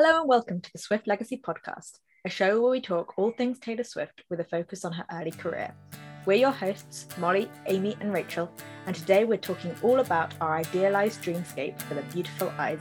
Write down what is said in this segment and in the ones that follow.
Hello and welcome to the Swift Legacy Podcast, a show where we talk all things Taylor Swift with a focus on her early career. We're your hosts, Molly, Amy, and Rachel, and today we're talking all about our idealized dreamscape for the Beautiful Eyes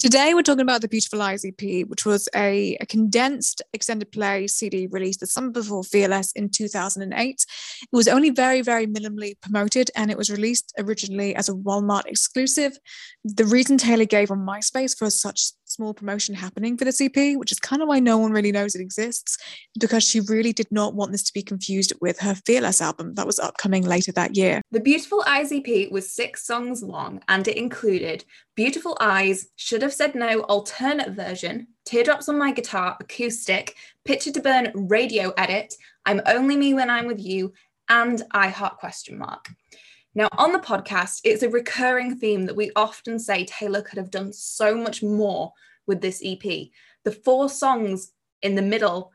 Today, we're talking about the Beautiful Eyes EP, which was a, a, condensed extended play CD released the summer before Fearless in 2008. It was only very, very minimally promoted and it was released originally as a Walmart exclusive. The reason Taylor gave on MySpace for such small promotion happening for this EP, which is kind of why no one really knows it exists, because she really did not want this to be confused with her Fearless album that was upcoming later that year. The Beautiful Eyes EP was six songs long and it included Beautiful Eyes, Should Have Said No alternate version, Teardrops on My Guitar acoustic, Picture to Burn radio edit, I'm Only Me When I'm With You, and I Heart question mark. Now, on the podcast, it's a recurring theme that we often say Taylor could have done so much more with this EP. The four songs in the middle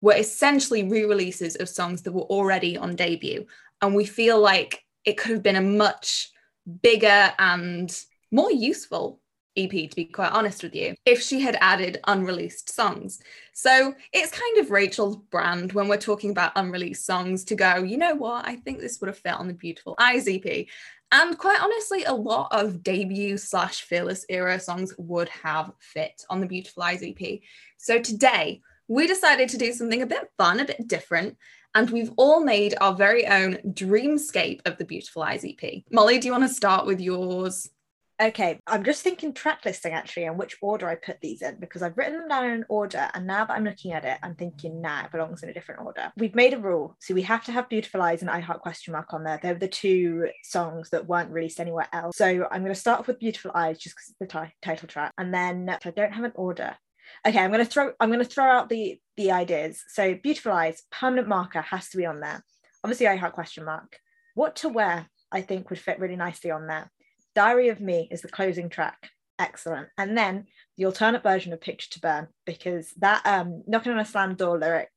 were essentially re releases of songs that were already on debut. And we feel like it could have been a much bigger and more useful EP, to be quite honest with you, if she had added unreleased songs. So it's kind of Rachel's brand when we're talking about unreleased songs to go, you know what, I think this would have fit on the Beautiful Eyes EP. And quite honestly, a lot of debut slash fearless era songs would have fit on the Beautiful Eyes EP. So today, we decided to do something a bit fun, a bit different, and we've all made our very own dreamscape of the Beautiful Eyes EP. Molly, do you want to start with yours? Okay, I'm just thinking track listing actually and which order I put these in because I've written them down in order and now that I'm looking at it, I'm thinking nah, it belongs in a different order. We've made a rule, so we have to have Beautiful Eyes and I Heart question mark on there. They're the two songs that weren't released anywhere else. So I'm going to start off with Beautiful Eyes just because it's the t- title track, and then I don't have an order. Okay, I'm going to throw I'm going to throw out the the ideas. So Beautiful Eyes, permanent marker has to be on there. Obviously, I Heart question mark. What to wear I think would fit really nicely on there. Diary of Me is the closing track. Excellent. And then the alternate version of Picture to Burn, because that um, knocking on a slam door lyric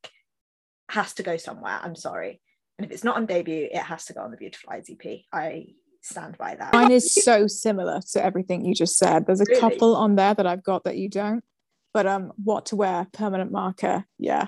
has to go somewhere. I'm sorry. And if it's not on debut, it has to go on the Beautiful Eyes EP. I stand by that. Mine is so similar to everything you just said. There's a really? couple on there that I've got that you don't. But um, what to wear, permanent marker, yeah.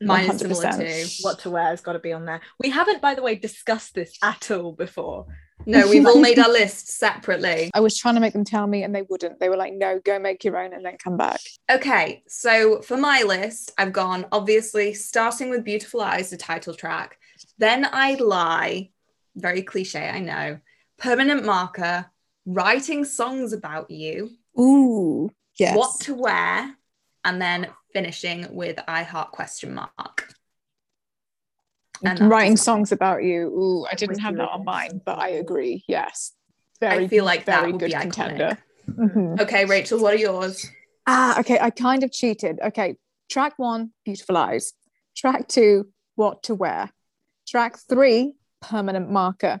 Mine 100%. is similar too. What to wear has got to be on there. We haven't, by the way, discussed this at all before. No, we've all made our lists separately. I was trying to make them tell me and they wouldn't. They were like, no, go make your own and then come back. Okay, so for my list, I've gone obviously starting with Beautiful Eyes, the title track. Then I Lie, very cliche, I know. Permanent Marker, Writing Songs About You. Ooh, yes. What to Wear, and then finishing with I Heart question mark writing songs about you. Ooh, I didn't have that on mine, but I agree. Yes, very. I feel like very good contender. Mm-hmm. Okay, Rachel, what are yours? Ah, okay. I kind of cheated. Okay, track one, beautiful eyes. Track two, what to wear. Track three, permanent marker.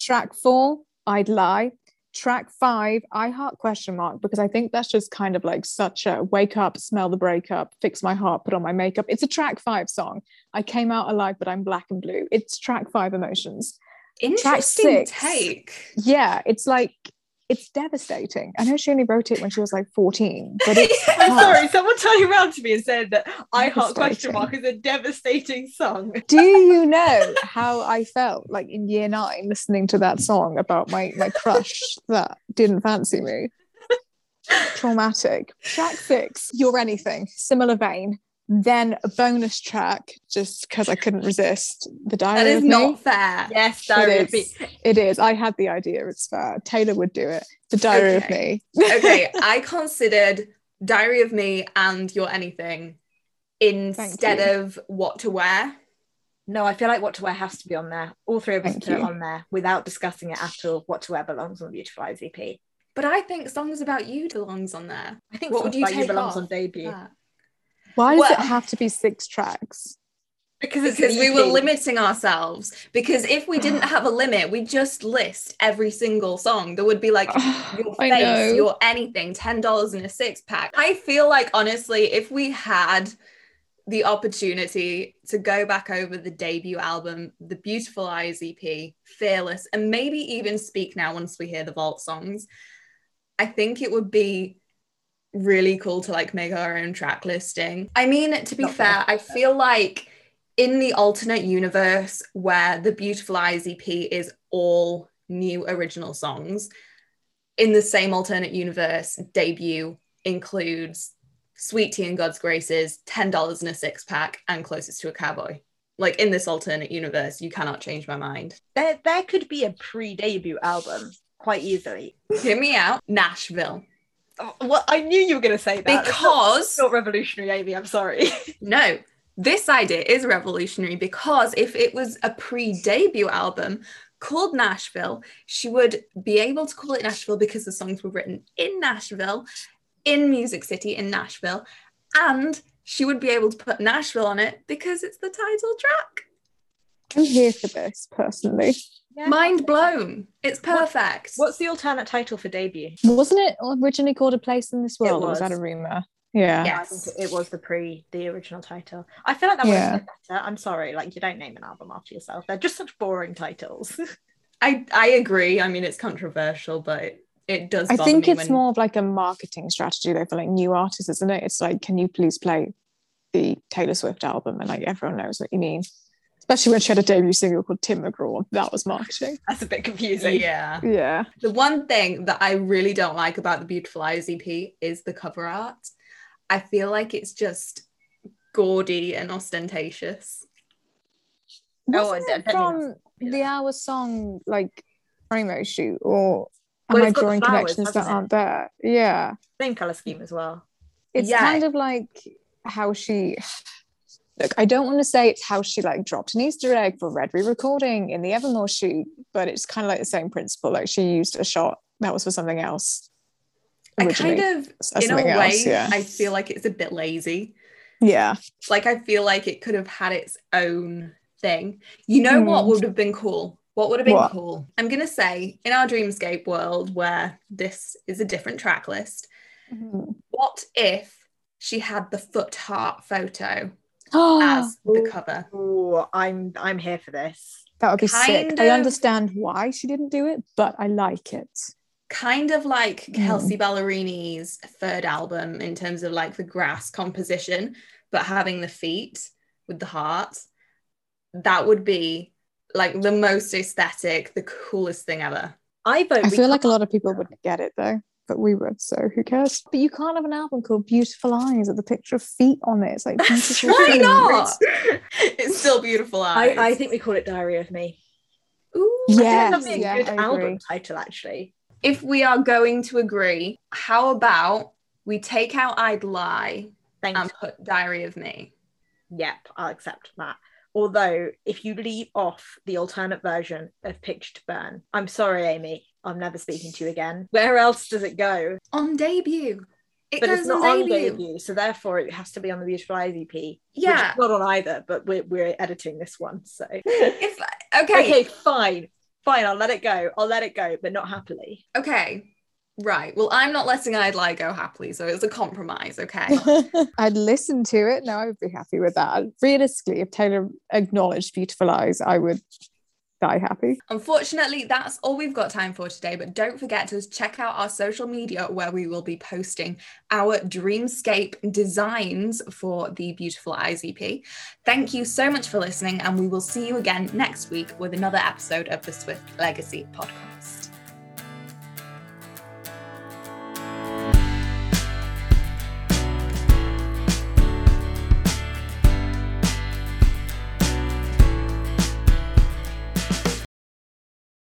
Track four, I'd lie track five i heart question mark because i think that's just kind of like such a wake up smell the breakup fix my heart put on my makeup. It's a track five song. I came out alive but i'm black and blue. It's track five emotions. Interesting six, take. Yeah it's like it's devastating. I know she only wrote it when she was like 14, but it's I'm sorry, someone turned around to me and said that I Heart question mark is a devastating song. Do you know how I felt like in year nine listening to that song about my my crush that didn't fancy me? Traumatic. Track six, Your Anything, similar vein. Then a bonus track, just because I couldn't resist. The Diary of Me. That is not me. fair. Yes, Diary it of Me. It is. I had the idea. It's fair. Taylor would do it. The Diary okay. of Me. okay, I considered Diary of Me and Your Anything instead of What to Wear. No, I feel like What to Wear has to be on there. All three of us put it on there without discussing it at all. What to Wear belongs on the Beautiful Eyes EP. But I think Songs About You belongs on there. I think What Would You Take belongs off? on debut. Yeah. Why does well, it have to be six tracks? Because, because we were limiting ourselves. Because if we didn't have a limit, we just list every single song. There would be like your face, your anything, ten dollars in a six pack. I feel like honestly, if we had the opportunity to go back over the debut album, the Beautiful Eyes EP, Fearless, and maybe even Speak Now once we hear the vault songs, I think it would be really cool to like make our own track listing. I mean, to be Not fair. I feel like in the alternate universe where the Beautiful Eyes EP is all new original songs, in the same alternate universe, debut includes Sweet Tea and God's Graces, $10 in a six pack, and Closest to a Cowboy. Like in this alternate universe, you cannot change my mind. There, there could be a pre-debut album quite easily. Hear me out. Nashville. Oh, well, I knew you were going to say that. It's not- Because it's not revolutionary, Amy. I'm sorry. No, this idea is revolutionary because if it was a pre debut album called Nashville, she would be able to call it Nashville because the songs were written in Nashville, in Music City, in Nashville, and she would be able to put Nashville on it because it's the title track. I'm here for this personally. Mind blown. It's What- perfect. What's the alternate title for debut? Wasn't it originally called A Place in This World? or was that a rumor? Yeah. Yeah. I think it- it was the pre, the original title. I feel like that would Yeah. have been better. I'm sorry, like you don't name an album after yourself. They're just such boring titles. I, I agree. I mean, it's controversial, but it, it does. I think me it's when- more of like a marketing strategy though for like new artists, isn't it? It's like, can you please play the Taylor Swift album? And like everyone knows what you mean. Especially when she had a debut single called Tim McGraw. That was marketing. That's a bit confusing. Yeah. Yeah. The one thing that I really don't like about the Beautiful Eyes EP is the cover art. I feel like it's just gaudy and ostentatious. Oh, Wasn't I it don't think from the Our Song like promo shoot or am Well, I it's got the drawing flowers, connections that it? aren't there? Yeah. Same color scheme as well. It's Yeah. kind of like how she look, I don't want to say it's how she like dropped an Easter egg for Red re-recording in the Evermore shoot, but it's kind of like the same principle. Like she used a shot that was for something else. I kind of, in a way, else, yeah. I feel like it's a bit lazy. yeah. Like I feel like it could have had its own thing. You know what Hmm. would have been cool? What would have been What? cool? I'm gonna say in our dreamscape world where this is a different track list, Mhm. what if she had the foot heart photo as the cover? Oh, I'm I'm here for this. that would be sick. kind I understand why she didn't do it, but I like it. kind of like Mm. Kelsea Ballerini's third album in terms of like the grass composition, but having the feet with the heart. That would be like the most aesthetic, the coolest thing ever. I vote. I feel like a lot of people wouldn't get it though, but we would, so who cares? But you can't have an album called Beautiful Eyes with a picture of feet on it. It's like beautiful Why feet. not? it's still beautiful eyes. I, I think we call it Diary of Me. Ooh, I think Yes, that'd be a yeah, good album title, actually. if we are going to agree, how about we take out I'd Lie Thank and put Diary of Me? Yep, I'll accept that. Although, if you leave off the alternate version of Picture to Burn, I'm sorry, Amy, I'm never speaking to you again. Where else does it go? On debut. It but it's not on on debut. debut, so therefore it has to be on the Beautiful Eyes EP. which Yeah. is not on either, but we're, we're editing this one, so If okay, okay, fine, fine, I'll let it go. I'll let it go, but not happily. okay. Right. Well, I'm not letting I'd Lie go happily, so it's a compromise, okay? I'd listen to it. No, I would be happy with that. Realistically, if Taylor acknowledged Beautiful Eyes, I would die happy. Unfortunately, that's all we've got time for today, but don't forget to check out our social media where we will be posting our dreamscape designs for the Beautiful Eyes EP. Thank you so much for listening, and we will see you again next week with another episode of the Swift Legacy podcast.